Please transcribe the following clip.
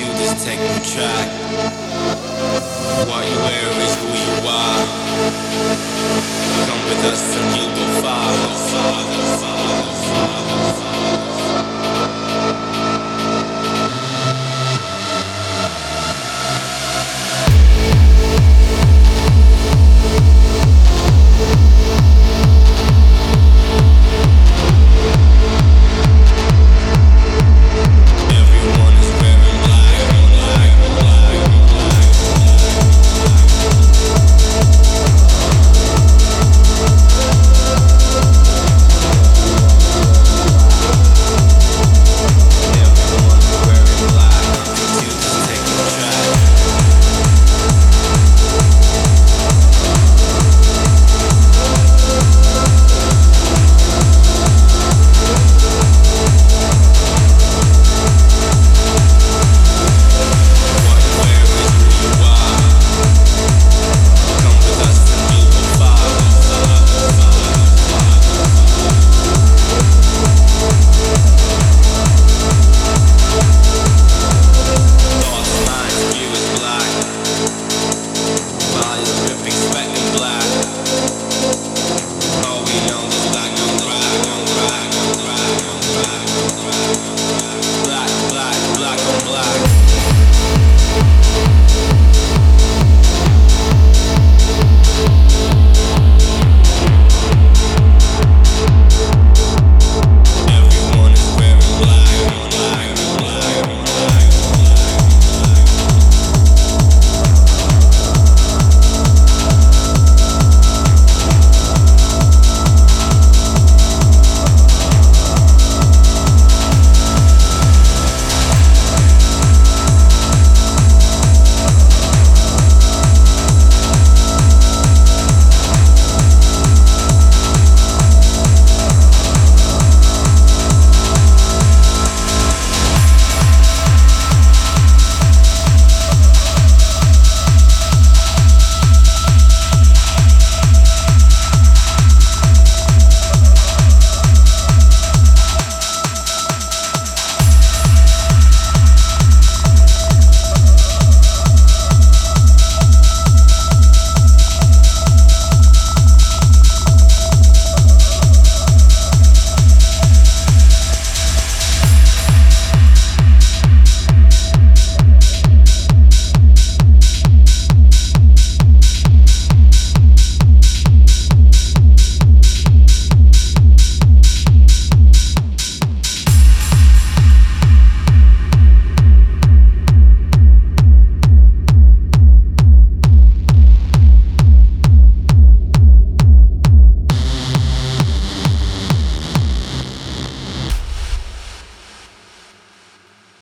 you this techno track. What